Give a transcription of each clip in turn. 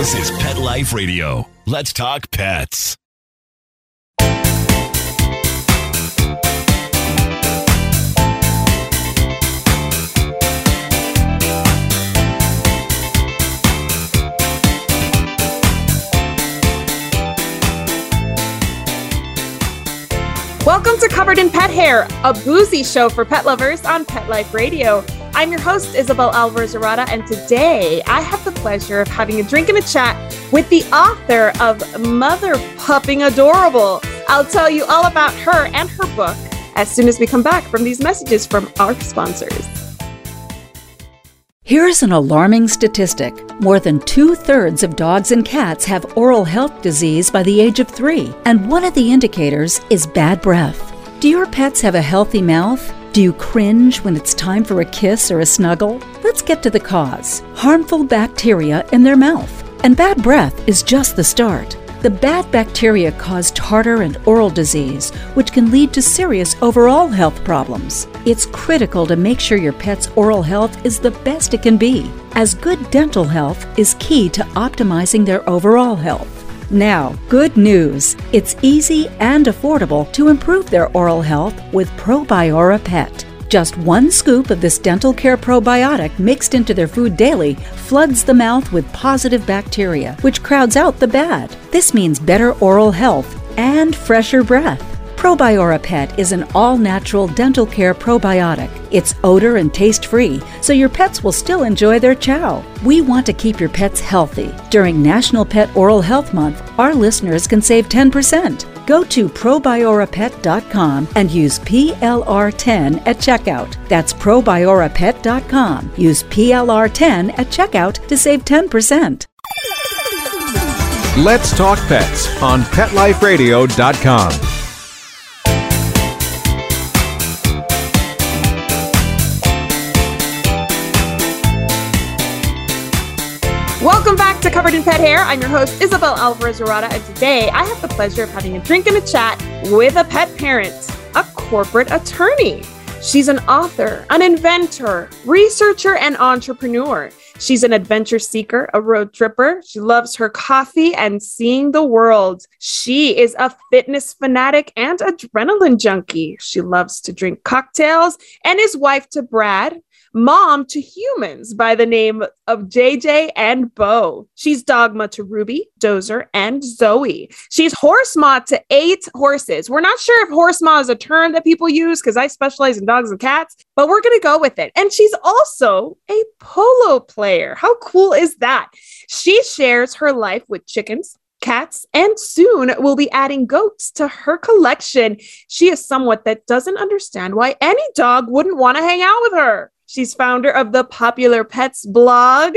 This is Pet Life Radio. Let's talk pets. Welcome to Covered in Pet Hair, a boozy show for pet lovers on Pet Life Radio. I'm your host, Isabel Alvarez Arada, and today I have the pleasure of having a drink and a chat with the author of Mother Pupping Adorable. I'll tell you all about her and her book as soon as we come back from these messages from our sponsors. Here's an alarming statistic more than two thirds of dogs and cats have oral health disease by the age of three, and one of the indicators is bad breath. Do your pets have a healthy mouth? Do you cringe when it's time for a kiss or a snuggle? Let's get to the cause harmful bacteria in their mouth. And bad breath is just the start. The bad bacteria cause tartar and oral disease, which can lead to serious overall health problems. It's critical to make sure your pet's oral health is the best it can be, as good dental health is key to optimizing their overall health. Now, good news! It's easy and affordable to improve their oral health with Probiora Pet. Just one scoop of this dental care probiotic mixed into their food daily floods the mouth with positive bacteria, which crowds out the bad. This means better oral health and fresher breath. Probiora Pet is an all natural dental care probiotic. It's odor and taste free, so your pets will still enjoy their chow. We want to keep your pets healthy. During National Pet Oral Health Month, our listeners can save 10%. Go to probiorapet.com and use PLR10 at checkout. That's probiorapet.com. Use PLR10 at checkout to save 10%. Let's talk pets on PetLifeRadio.com. to Covered in Pet Hair. I'm your host, Isabel Alvarez Arada, and today I have the pleasure of having a drink and a chat with a pet parent, a corporate attorney. She's an author, an inventor, researcher, and entrepreneur. She's an adventure seeker, a road tripper. She loves her coffee and seeing the world. She is a fitness fanatic and adrenaline junkie. She loves to drink cocktails and is wife to Brad, mom to humans by the name of JJ and Bo. She's dogma to Ruby, Dozer, and Zoe. She's horse ma to eight horses. We're not sure if horse ma is a term that people use because I specialize in dogs and cats, but we're going to go with it. And she's also a polo player. How cool is that? She shares her life with chickens, cats, and soon will be adding goats to her collection. She is somewhat that doesn't understand why any dog wouldn't want to hang out with her. She's founder of the Popular Pets blog,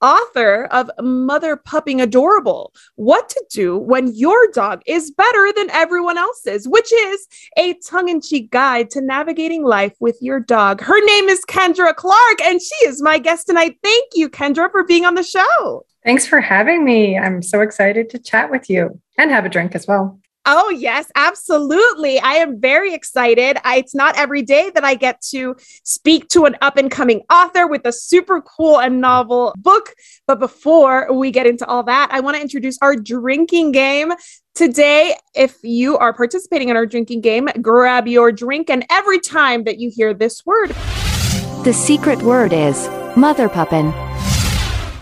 author of Mother Pupping Adorable What to Do When Your Dog is Better Than Everyone Else's, which is a tongue in cheek guide to navigating life with your dog. Her name is Kendra Clark, and she is my guest tonight. Thank you, Kendra, for being on the show. Thanks for having me. I'm so excited to chat with you and have a drink as well. Oh, yes, absolutely. I am very excited. I, it's not every day that I get to speak to an up and coming author with a super cool and novel book. But before we get into all that, I want to introduce our drinking game. Today, if you are participating in our drinking game, grab your drink. And every time that you hear this word, The secret word is mother puppin.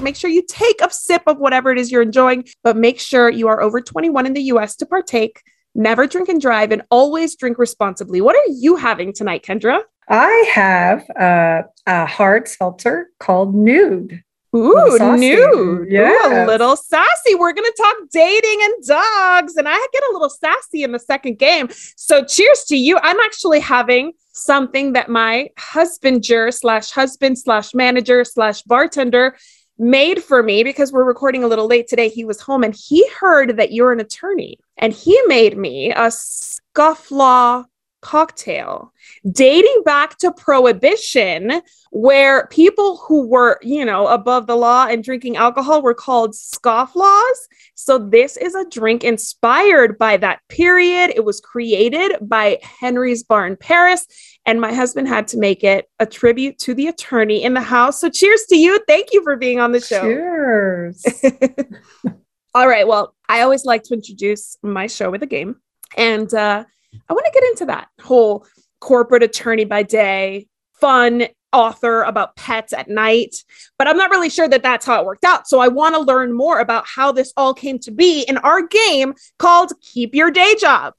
Make sure you take a sip of whatever it is you're enjoying, but make sure you are over 21 in the US to partake. Never drink and drive and always drink responsibly. What are you having tonight, Kendra? I have uh, a hard seltzer called Nude. Ooh, nude. Ooh, a little sassy. We're going to talk dating and dogs. And I get a little sassy in the second game. So cheers to you. I'm actually having something that my husbander slash husband slash manager slash bartender made for me because we're recording a little late today. He was home and he heard that you're an attorney and he made me a scofflaw cocktail dating back to prohibition where people who were you know above the law and drinking alcohol were called scofflaws so this is a drink inspired by that period. It was created by henry's bar in paris and my husband had to make it a tribute to the attorney in the house. So cheers to you. Thank you for being on the show. Cheers. all right. Well i always like to introduce my show with a game. And uh, I want to get into that whole corporate attorney by day, fun author about pets at night. But I'm not really sure that that's how it worked out. So I want to learn more about how this all came to be in our game called Keep Your Day Job.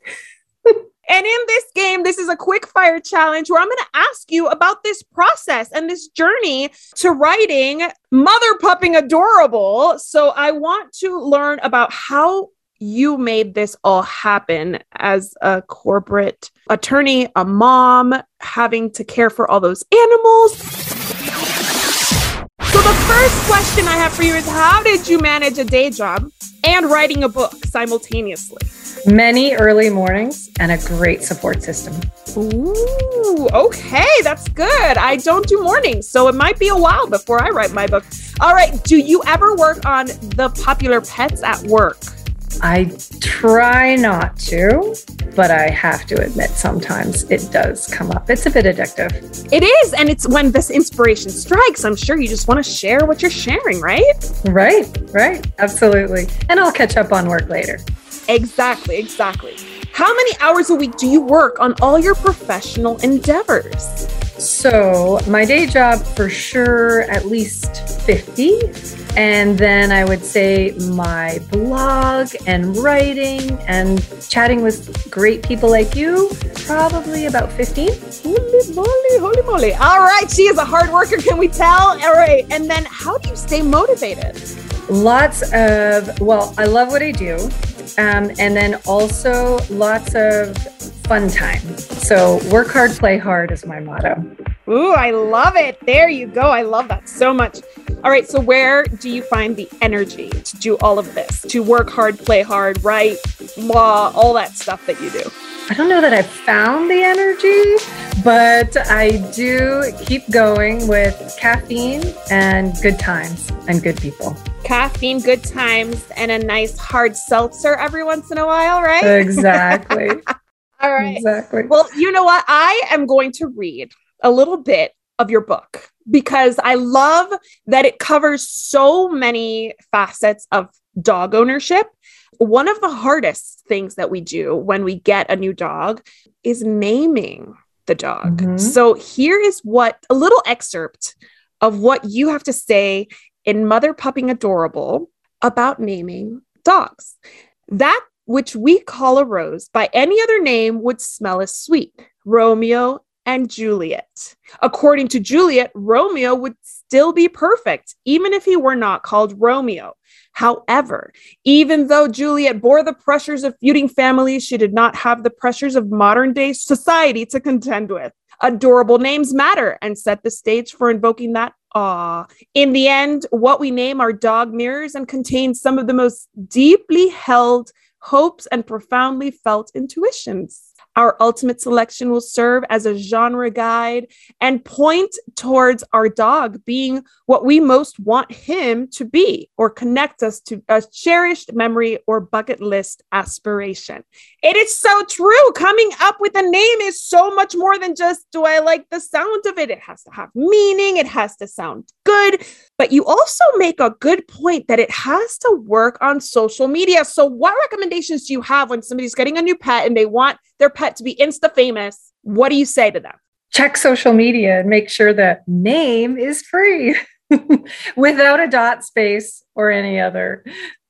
and in this game, this is a quick fire challenge where I'm going to ask you about this process and this journey to writing Mother Pupping Adorable. So I want to learn about how you made this all happen as a corporate attorney, a mom, having to care for all those animals. So, the first question I have for you is How did you manage a day job and writing a book simultaneously? Many early mornings and a great support system. Ooh, okay, that's good. I don't do mornings, so it might be a while before I write my book. All right, do you ever work on the popular pets at work? I try not to, but I have to admit sometimes it does come up. It's a bit addictive. It is. And it's when this inspiration strikes, I'm sure you just want to share what you're sharing, right? Right, right. Absolutely. And I'll catch up on work later. Exactly, exactly. How many hours a week do you work on all your professional endeavors? So, my day job for sure at least 50. And then I would say my blog and writing and chatting with great people like you, probably about 15. Holy moly, holy moly. All right, she is a hard worker, can we tell? All right. And then how do you stay motivated? Lots of, well, I love what I do. Um, and then also lots of fun time. So work hard, play hard is my motto. Ooh, I love it. There you go. I love that so much. All right. So, where do you find the energy to do all of this, to work hard, play hard, write, law, all that stuff that you do? I don't know that I've found the energy, but I do keep going with caffeine and good times and good people. Caffeine, good times, and a nice hard seltzer every once in a while, right? Exactly. all right. Exactly. Well, you know what? I am going to read a little bit of your book because I love that it covers so many facets of dog ownership. One of the hardest things that we do when we get a new dog is naming the dog. Mhm. So here is what a little excerpt of what you have to say in Mother Pupping Adorable about naming dogs. That which we call a rose by any other name would smell as sweet. Romeo and Juliet. According to Juliet, Romeo would still be perfect, even if he were not called Romeo. However, even though Juliet bore the pressures of feuding families, she did not have the pressures of modern day society to contend with. Adorable names matter and set the stage for invoking that awe. In the end, what we name our dog mirrors and contains some of the most deeply held hopes and profoundly felt intuitions. Our ultimate selection will serve as a genre guide and point towards our dog being what we most want him to be, or connect us to a cherished memory or bucket list aspiration. It is so true. Coming up with a name is so much more than just do I like the sound of it? It has to have meaning, it has to sound good. But you also make a good point that it has to work on social media. So, what recommendations do you have when somebody's getting a new pet and they want their pet to be insta famous? What do you say to them? Check social media and make sure the name is free without a dot space or any other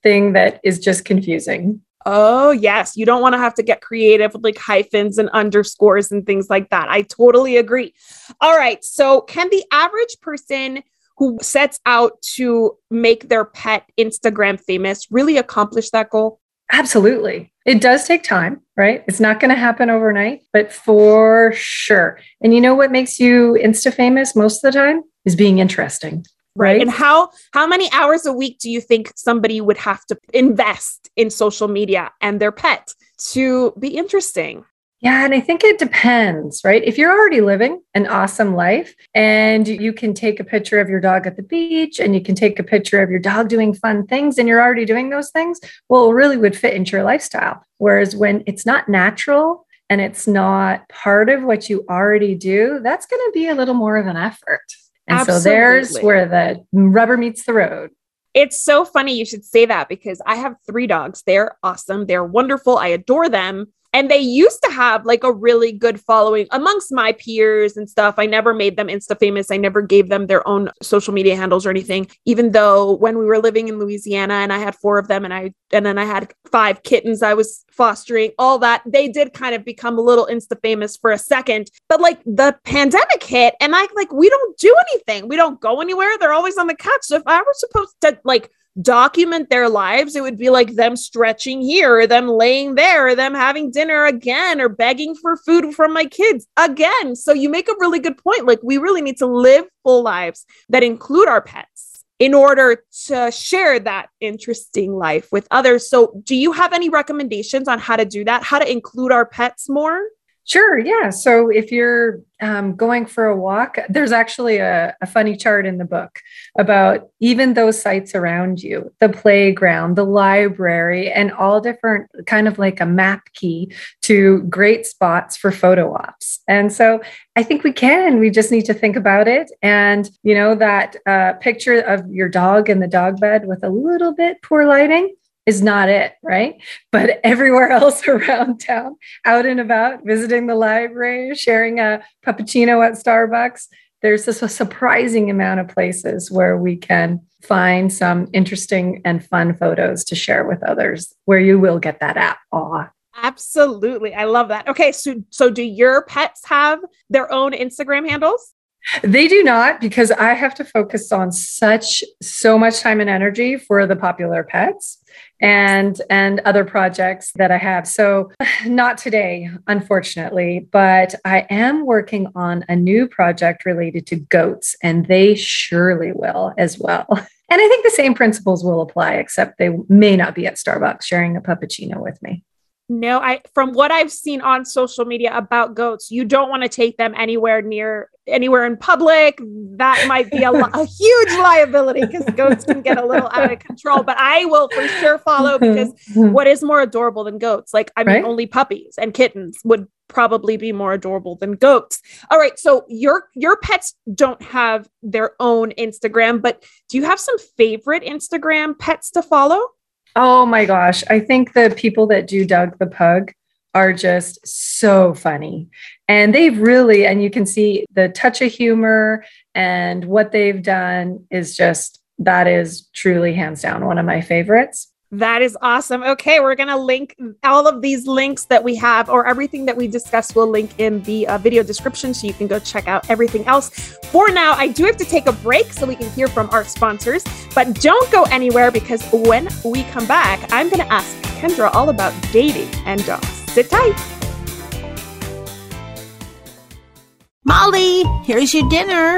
thing that is just confusing. Oh, yes. You don't want to have to get creative with like hyphens and underscores and things like that. I totally agree. All right. So, can the average person who sets out to make their pet Instagram famous really accomplish that goal? Absolutely. It does take time, right? It's not going to happen overnight, but for sure. And you know what makes you insta famous most of the time is being interesting, right? And how how many hours a week do you think somebody would have to invest in social media and their pet to be interesting? Yeah, and I think it depends, right? If you're already living an awesome life and you can take a picture of your dog at the beach and you can take a picture of your dog doing fun things and you're already doing those things, well, it really would fit into your lifestyle. Whereas when it's not natural and it's not part of what you already do, that's going to be a little more of an effort. And Absolutely. so there's where the rubber meets the road. It's so funny you should say that because I have three dogs. They're awesome. They're wonderful. I adore them. And they used to have like a really good following amongst my peers and stuff. I never made them Insta famous. I never gave them their own social media handles or anything, even though when we were living in Louisiana and I had four of them and I, and then I had five kittens I was fostering, all that, they did kind of become a little Insta famous for a second. But like the pandemic hit and I like, we don't do anything. We don't go anywhere. They're always on the couch. So if I were supposed to like, document their lives, it would be like them stretching here, or them laying there, or them having dinner again, or begging for food from my kids again. So you make a really good point. Like, we really need to live full lives that include our pets in order to share that interesting life with others. So, do you have any recommendations on how to do that? How to include our pets more? Sure. Yeah. So if you're um, going for a walk, there's actually a, a, funny chart in the book about even those sites around you the playground, the library, and all different kind of like a map key to great spots for photo ops. And so I think we can. We just need to think about it. And, you know, that uh, picture of your dog in the dog bed with a little bit poor lighting is not it, right? But everywhere else around town, out and about, visiting the library, sharing a puppuccino at Starbucks, there's this a surprising amount of places where we can find some interesting and fun photos to share with others where you will get that app awe. Absolutely. I love that. Okay, so so do your pets have their own Instagram handles? They do not because I have to focus on such so much time and energy for the popular pets and and other projects that I have. So not today, unfortunately, but I am working on a new project related to goats and they surely will as well. And I think the same principles will apply except they may not be at Starbucks sharing a puppuccino with me. No, I from what I've seen on social media about goats, you don't want to take them anywhere near anywhere in public. That might be a, a huge liability because goats can get a little out of control. But I will for sure follow mm-hmm. because mm-hmm. what is more adorable than goats? Like I mean, right? only puppies and kittens would probably be more adorable than goats. All right, so your your pets don't have their own Instagram, but do you have some favorite Instagram pets to follow? Oh my gosh. I think the people that do Doug the Pug are just so funny. And they've really, and you can see the touch of humor and what they've done is just, that is truly hands down one of my favorites. That is awesome. Okay, we're going to link all of these links that we have, or everything that we discussed, we'll link in the uh, video description so you can go check out everything else. For now, I do have to take a break so we can hear from our sponsors, but don't go anywhere because when we come back, I'm going to ask Kendra all about dating and dogs. Sit tight. Molly, here's your dinner.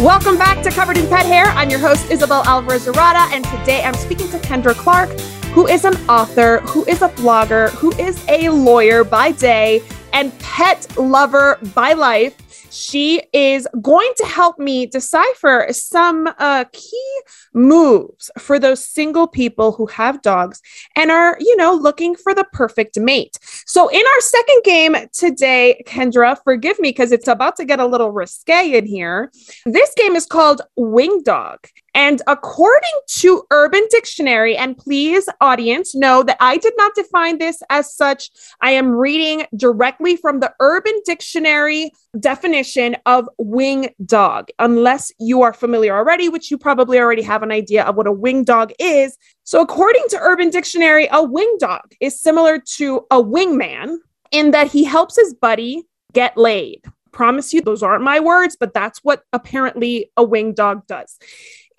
Welcome back to Covered in Pet Hair. I'm your host, Isabel Alvarez Zarada, and today I'm speaking to Kendra Clark, who is an author, who is a blogger, who is a lawyer by day, and pet lover by life. She is going to help me decipher some uh, key moves for those single people who have dogs and are, you know, looking for the perfect mate. So, in our second game today, Kendra, forgive me because it's about to get a little risque in here. This game is called Wing Dog. And according to Urban Dictionary, and please, audience, know that I did not define this as such. I am reading directly from the Urban Dictionary definition of wing dog, unless you are familiar already, which you probably already have an idea of what a wing dog is. So, according to Urban Dictionary, a wing dog is similar to a wingman in that he helps his buddy get laid. Promise you, those aren't my words, but that's what apparently a wing dog does.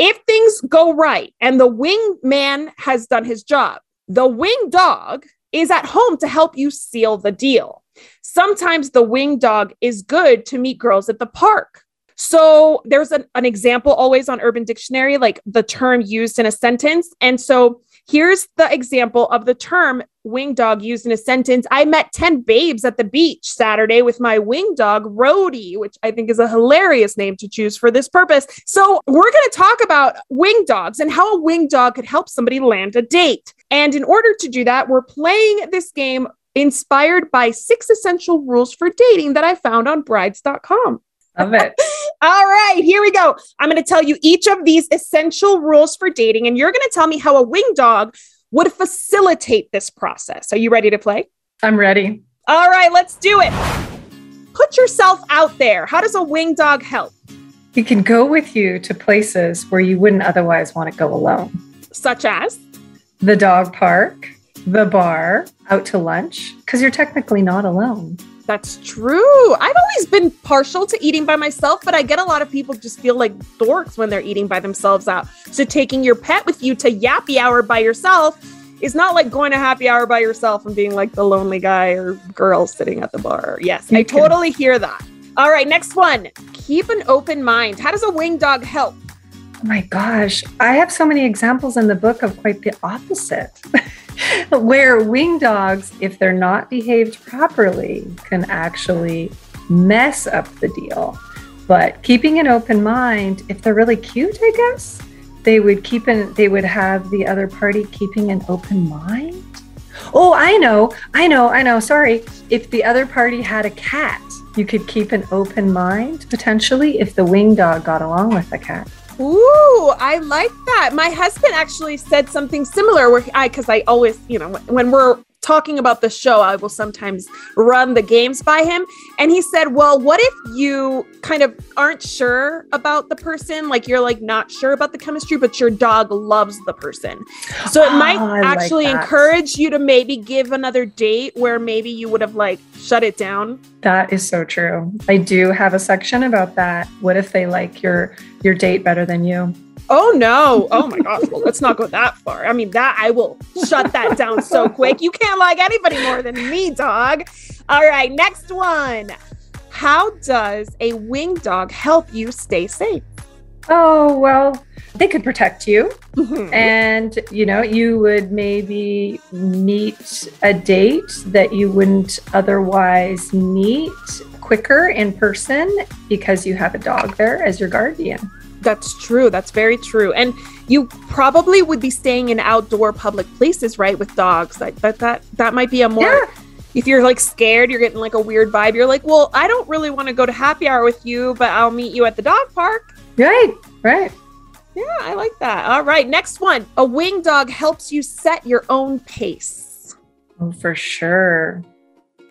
If things go right and the wingman has done his job, the wing dog is at home to help you seal the deal. Sometimes the wing dog is good to meet girls at the park. So there's an, an example always on Urban Dictionary, like the term used in a sentence. And so Here's the example of the term wing dog used in a sentence. I met 10 babes at the beach Saturday with my wing dog, Rody, which I think is a hilarious name to choose for this purpose. So, we're going to talk about wing dogs and how a wing dog could help somebody land a date. And in order to do that, we're playing this game inspired by six essential rules for dating that I found on brides.com. Love it. All right, here we go. I'm going to tell you each of these essential rules for dating, and you're going to tell me how a wing dog would facilitate this process. Are you ready to play? I'm ready. All right, let's do it. Put yourself out there. How does a wing dog help? He can go with you to places where you wouldn't otherwise want to go alone, such as the dog park, the bar, out to lunch, because you're technically not alone. That's true. I've always been partial to eating by myself, but I get a lot of people just feel like dorks when they're eating by themselves out. So taking your pet with you to yappy hour by yourself is not like going to happy hour by yourself and being like the lonely guy or girl sitting at the bar. Yes, I totally hear that. All right, next one. Keep an open mind. How does a wing dog help? My gosh, I have so many examples in the book of quite the opposite. where wing dogs, if they're not behaved properly, can actually mess up the deal. But keeping an open mind, if they're really cute, I guess, they would keep an they would have the other party keeping an open mind. Oh, I know, I know, I know. Sorry. If the other party had a cat, you could keep an open mind potentially if the wing dog got along with the cat. Ooh, I like that. My husband actually said something similar where I, because I always, you know, when we're talking about the show, I will sometimes run the games by him. And he said, Well, what if you kind of aren't sure about the person? Like you're like not sure about the chemistry, but your dog loves the person. So it oh, might actually like encourage you to maybe give another date where maybe you would have like shut it down. That is so true. I do have a section about that. What if they like your your date better than you? Oh no. Oh my gosh. Well, let's not go that far. I mean, that I will shut that down so quick. You can't like anybody more than me, dog. All right, next one. How does a wing dog help you stay safe? Oh, well, they could protect you. Mm-hmm. And, you know, you would maybe meet a date that you wouldn't otherwise meet quicker in person because you have a dog there as your guardian. That's true. That's very true. And you probably would be staying in outdoor public places, right, with dogs. Like that that that might be a more yeah. if you're like scared, you're getting like a weird vibe. You're like, "Well, I don't really want to go to happy hour with you, but I'll meet you at the dog park." Right. Right. Yeah, I like that. All right, next one. A wing dog helps you set your own pace. Oh, for sure.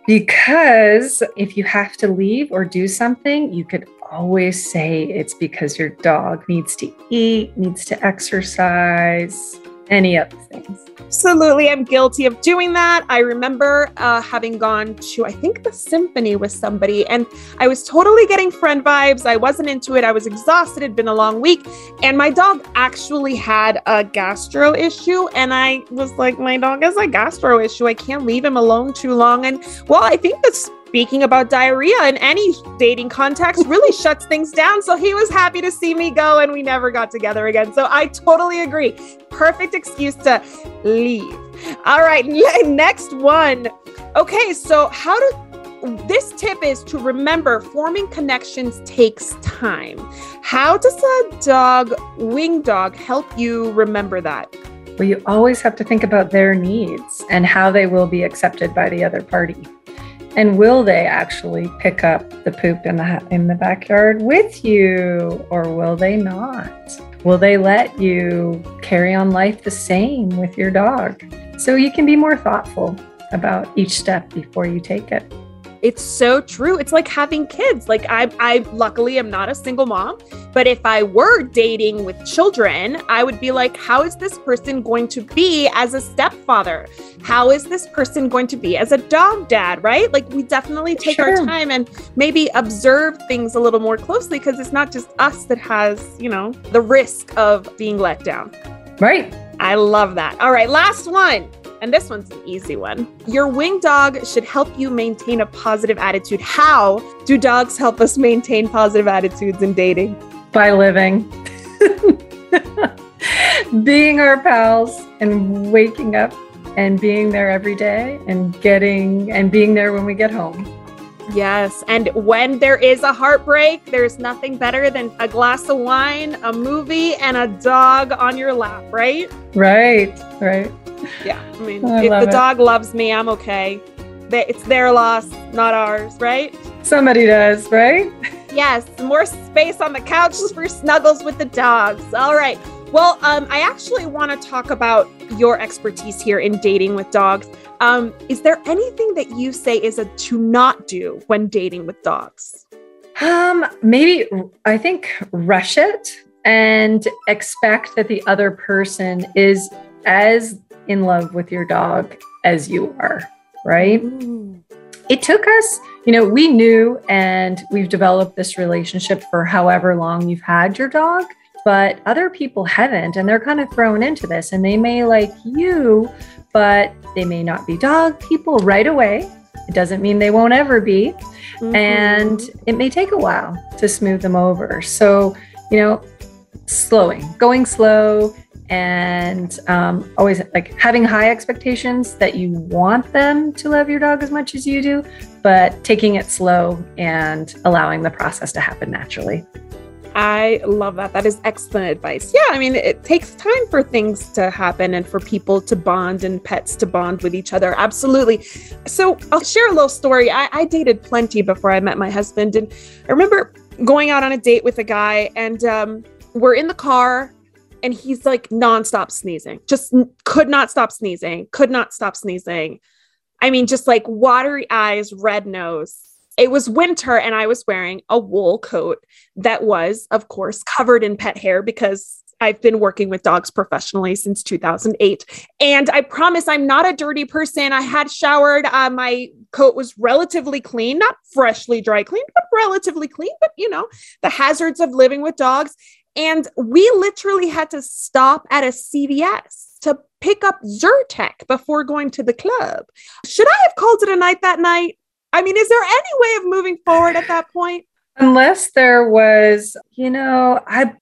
Because if you have to leave or do something, you could always say it's because your dog needs to eat, needs to exercise, any other things. Absolutely. I'm guilty of doing that. I remember uh, having gone to, I think, the symphony with somebody, and I was totally getting friend vibes. I wasn't into it. I was exhausted. It'd been a long week. And my dog actually had a gastro issue. And I was like, my dog has a gastro issue. I can't leave him alone too long. And well, I think that's speaking about diarrhea in any dating context really shuts things down. So he was happy to see me go and we never got together again. So I totally agree. Perfect excuse to leave. All right, next one. Okay, so how do this tip is to remember forming connections takes time. How does a dog, wing dog, help you remember that? Well, you always have to think about their needs and how they will be accepted by the other party. And will they actually pick up the poop in the in the backyard with you or will they not? Will they let you carry on life the same with your dog? So you can be more thoughtful about each step before you take it. It's so true. It's like having kids. Like I I luckily am not a single mom, but if I were dating with children, I would be like how is this person going to be as a stepfather? How is this person going to be as a dog dad, right? Like we definitely take sure. our time and maybe observe things a little more closely because it's not just us that has, you know, the risk of being let down. Right. I love that. All right, last one. And this one's an easy one. Your wing dog should help you maintain a positive attitude. How do dogs help us maintain positive attitudes in dating? By living. being our pals and waking up and being there every day and getting and being there when we get home. Yes. And when there is a heartbreak, there's nothing better than a glass of wine, a movie, and a dog on your lap, right? Right, right. Yeah. I mean, I if the it. dog loves me, I'm okay. It's their loss, not ours, right? Somebody does, right? Yes. More space on the couch for snuggles with the dogs. All right. Well, um, I actually want to talk about your expertise here in dating with dogs. Um, is there anything that you say is a to not do when dating with dogs? Um, maybe I think rush it and expect that the other person is as in love with your dog as you are, right? Ooh. It took us, you know, we knew and we've developed this relationship for however long you've had your dog, but other people haven't. And they're kind of thrown into this and they may like you, but they may not be dog people right away. It doesn't mean they won't ever be. Mm-hmm. And it may take a while to smooth them over. So, you know, slowing, going slow, and um, always like having high expectations that you want them to love your dog as much as you do, but taking it slow and allowing the process to happen naturally. I love that. That is excellent advice. Yeah, I mean, it takes time for things to happen and for people to bond and pets to bond with each other. Absolutely. So I'll share a little story. I, I dated plenty before I met my husband. And I remember going out on a date with a guy, and um, we're in the car and he's like nonstop sneezing, just could not stop sneezing, could not stop sneezing. I mean, just like watery eyes, red nose. It was winter, and I was wearing a wool coat that was, of course, covered in pet hair because I've been working with dogs professionally since 2008. And I promise I'm not a dirty person. I had showered. Uh, my coat was relatively clean, not freshly dry cleaned, but relatively clean. But, you know, the hazards of living with dogs. And we literally had to stop at a CVS to pick up Zyrtec before going to the club. Should I have called it a night that night? I mean, is there any way of moving forward at that point? Unless there was, you know, I,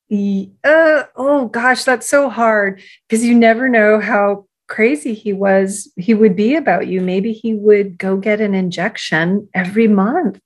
uh, oh gosh, that's so hard because you never know how crazy he was, he would be about you. Maybe he would go get an injection every month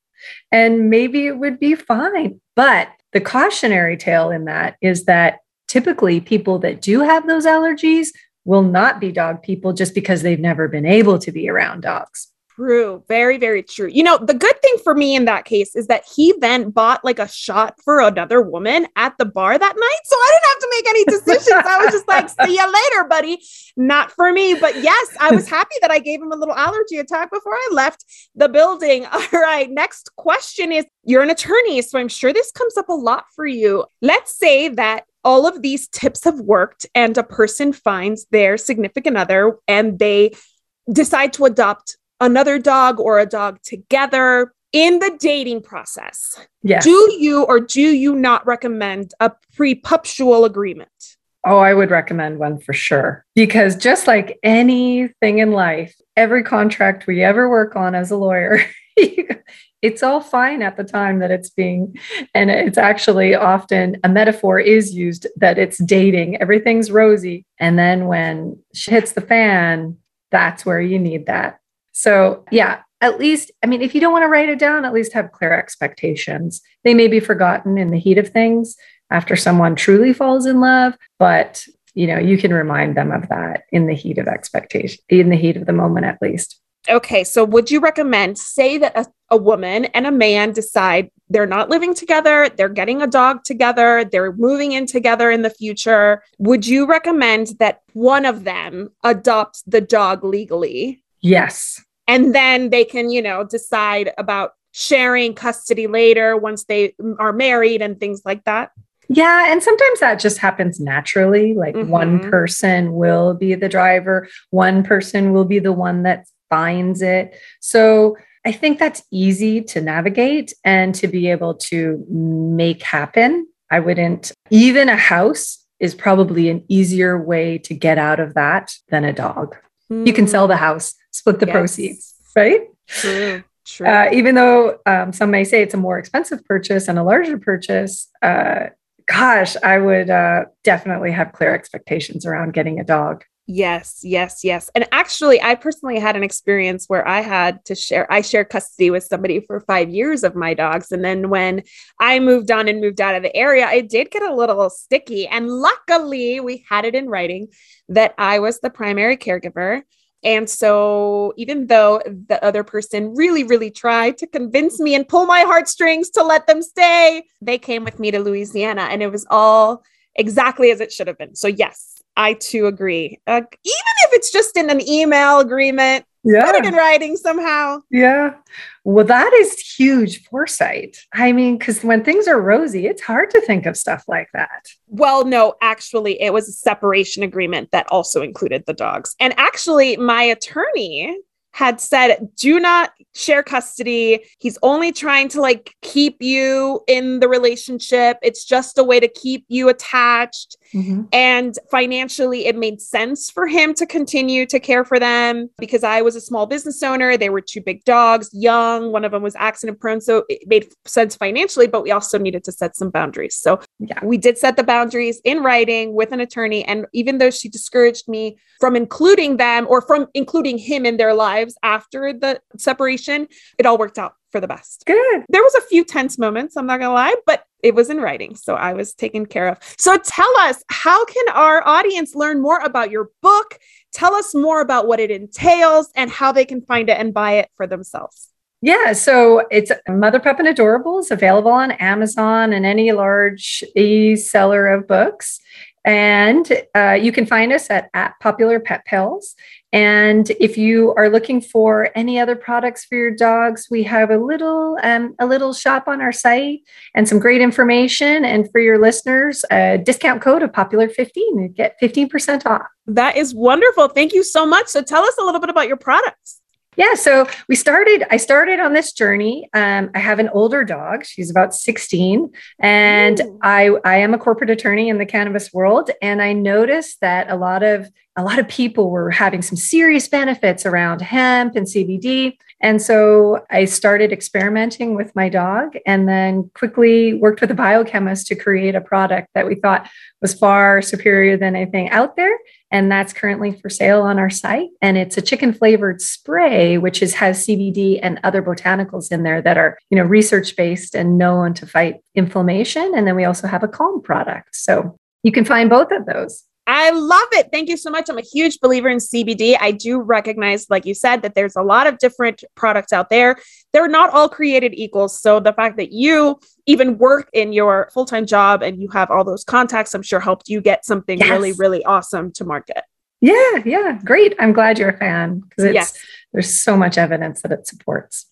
and maybe it would be fine. But the cautionary tale in that is that typically people that do have those allergies will not be dog people just because they've never been able to be around dogs. True. Very, very true. You know, the good thing for me in that case is that he then bought like a shot for another woman at the bar that night. So I didn't have to make any decisions. I was just like, see you later, buddy. Not for me. But yes, I was happy that I gave him a little allergy attack before I left the building. All right. Next question is you're an attorney. So I'm sure this comes up a lot for you. Let's say that all of these tips have worked and a person finds their significant other and they decide to adopt another dog or a dog together in the dating process. Yes. Do you or do you not recommend a pre-puptial agreement? Oh, I would recommend one for sure. Because just like anything in life, every contract we ever work on as a lawyer, it's all fine at the time that it's being, and it's actually often a metaphor is used that it's dating, everything's rosy. And then when shit hits the fan, that's where you need that so, yeah, at least, I mean, if you don't want to write it down, at least have clear expectations. They may be forgotten in the heat of things after someone truly falls in love, but you know, you can remind them of that in the heat of expectation, in the heat of the moment, at least. Okay, so would you recommend, say that a, a, woman and a man decide they're not living together, they're getting a dog together, they're moving in together in the future? Would you recommend that one of them adopts the dog legally? Yes. And then they can, you know, decide about sharing custody later once they are married and things like that? Yeah, and sometimes that just happens naturally. Like mm-hmm. one person will be the driver, one person will be the one that finds it. So I think that's easy to navigate and to be able to make happen. I wouldn't, even a house is probably an easier way to get out of that than a dog. Mm. You can sell the house, split the yes. proceeds, right? True. True. Uh, even though um, some may say it's a more expensive purchase and a larger purchase, uh, gosh, I would uh, definitely have clear expectations around getting a dog. Yes, yes, yes. And actually, I personally had an experience where I had to share, I shared custody with somebody for five years of my dogs. And then when I moved on and moved out of the area, it did get a little sticky. And luckily, we had it in writing that I was the primary caregiver. And so, even though the other person really, really tried to convince me and pull my heartstrings to let them stay, they came with me to Louisiana and it was all exactly as it should have been. So, yes, I too agree. Uh, even if it's just in an email agreement, yeah. put it in writing somehow. Yeah. Well, that is huge foresight. I mean, because when things are rosy, it's hard to think of stuff like that. Well, no, actually, it was a separation agreement that also included the dogs. And actually, my attorney had said, do not share custody. He's only trying to like keep you in the relationship. It's just a way to keep you attached. Mm-hmm. And financially, it made sense for him to continue to care for them because I was a small business owner. They were two big dogs, young. One of them was accident prone. So it made sense financially, but we also needed to set some boundaries. So yeah, we did set the boundaries in writing with an attorney. And even though she discouraged me from including them or from including him in their lives after the separation, it all worked out for the best. Good. There was a few tense moments, I'm not going to lie, but it was in writing, so I was taken care of. So tell us, how can our audience learn more about your book? Tell us more about what it entails and how they can find it and buy it for themselves. Yeah, so it's Mother Pup and Adorables available on Amazon and any large e seller of books. And uh, you can find us at, at Popular Pet Pals. And if you are looking for any other products for your dogs, we have a little um, a little shop on our site and some great information. And for your listeners, a discount code of Popular 15 and get 15% off. That is wonderful. Thank you so much. So tell us a little bit about your products. Yeah, so we started. I started on this journey. Um, I have an older dog; she's about sixteen, and Ooh. I I am a corporate attorney in the cannabis world, and I noticed that a lot of a lot of people were having some serious benefits around hemp and CBD, and so I started experimenting with my dog, and then quickly worked with a biochemist to create a product that we thought was far superior than anything out there. And that's currently for sale on our site. And it's a chicken flavored spray which is has cbd and other botanicals in there that are you know research based and known to fight inflammation. And then we also have a calm product. So you can find both of those I love it. Thank you so much. I'm a huge believer in CBD. I do recognize, like you said, that there's a lot of different products out there. They're not all created equal. So the fact that you even work in your full time job and you have all those contacts, I'm sure helped you get something yes. really, really awesome to market. Yeah, yeah, great. I'm glad you're a fan because it's yes. there's so much evidence that it supports.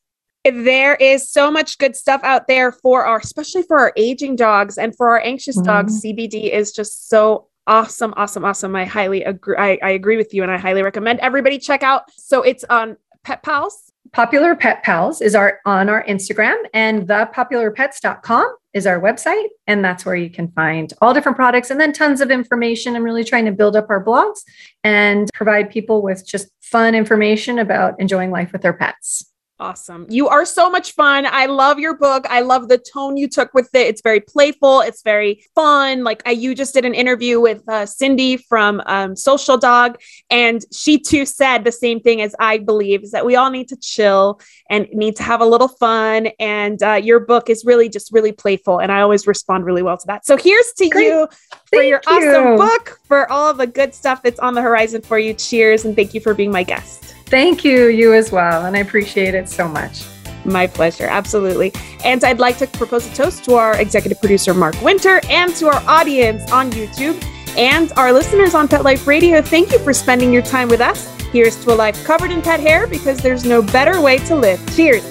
There is so much good stuff out there for our, especially for our aging dogs and for our anxious mm-hmm. dogs. CBD is just so awesome, awesome, awesome. I highly agree. I, I agree with you, and I highly recommend everybody check out. So it's on Pet Pals. Popular Pet Pals is our on our Instagram, and thepopularpets.com is our website, and that's where you can find all different products and then tons of information. I'm really trying to build up our blogs and provide people with just fun information about enjoying life with their pets. Awesome. You are so much fun. I love your book. I love the tone you took with it. It's very playful. It's very fun. Like I, you just did an interview with uh, Cindy from um, Social Dog, and she too said the same thing as I believe is that we all need to chill and need to have a little fun. And uh, your book is really just really playful, and I always respond really well to that. So here's to Great. you for Thank your you. awesome book, for all the good stuff that's on the horizon for you. Cheers, and thank you for being my guest. Thank you, you as well. And I appreciate it so much. My pleasure, absolutely. And I'd like to propose a toast to our executive producer, Mark Winter, and to our audience on YouTube and our listeners on Pet Life Radio. Thank you for spending your time with us. Here's to a life covered in pet hair because there's no better way to live. Cheers.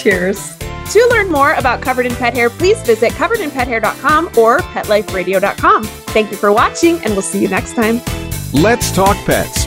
Cheers. To learn more about Covered in Pet Hair, please visit coveredinpethair.com or petliferadio.com. Thank you for watching, and we'll see you next time. Let's Talk Pets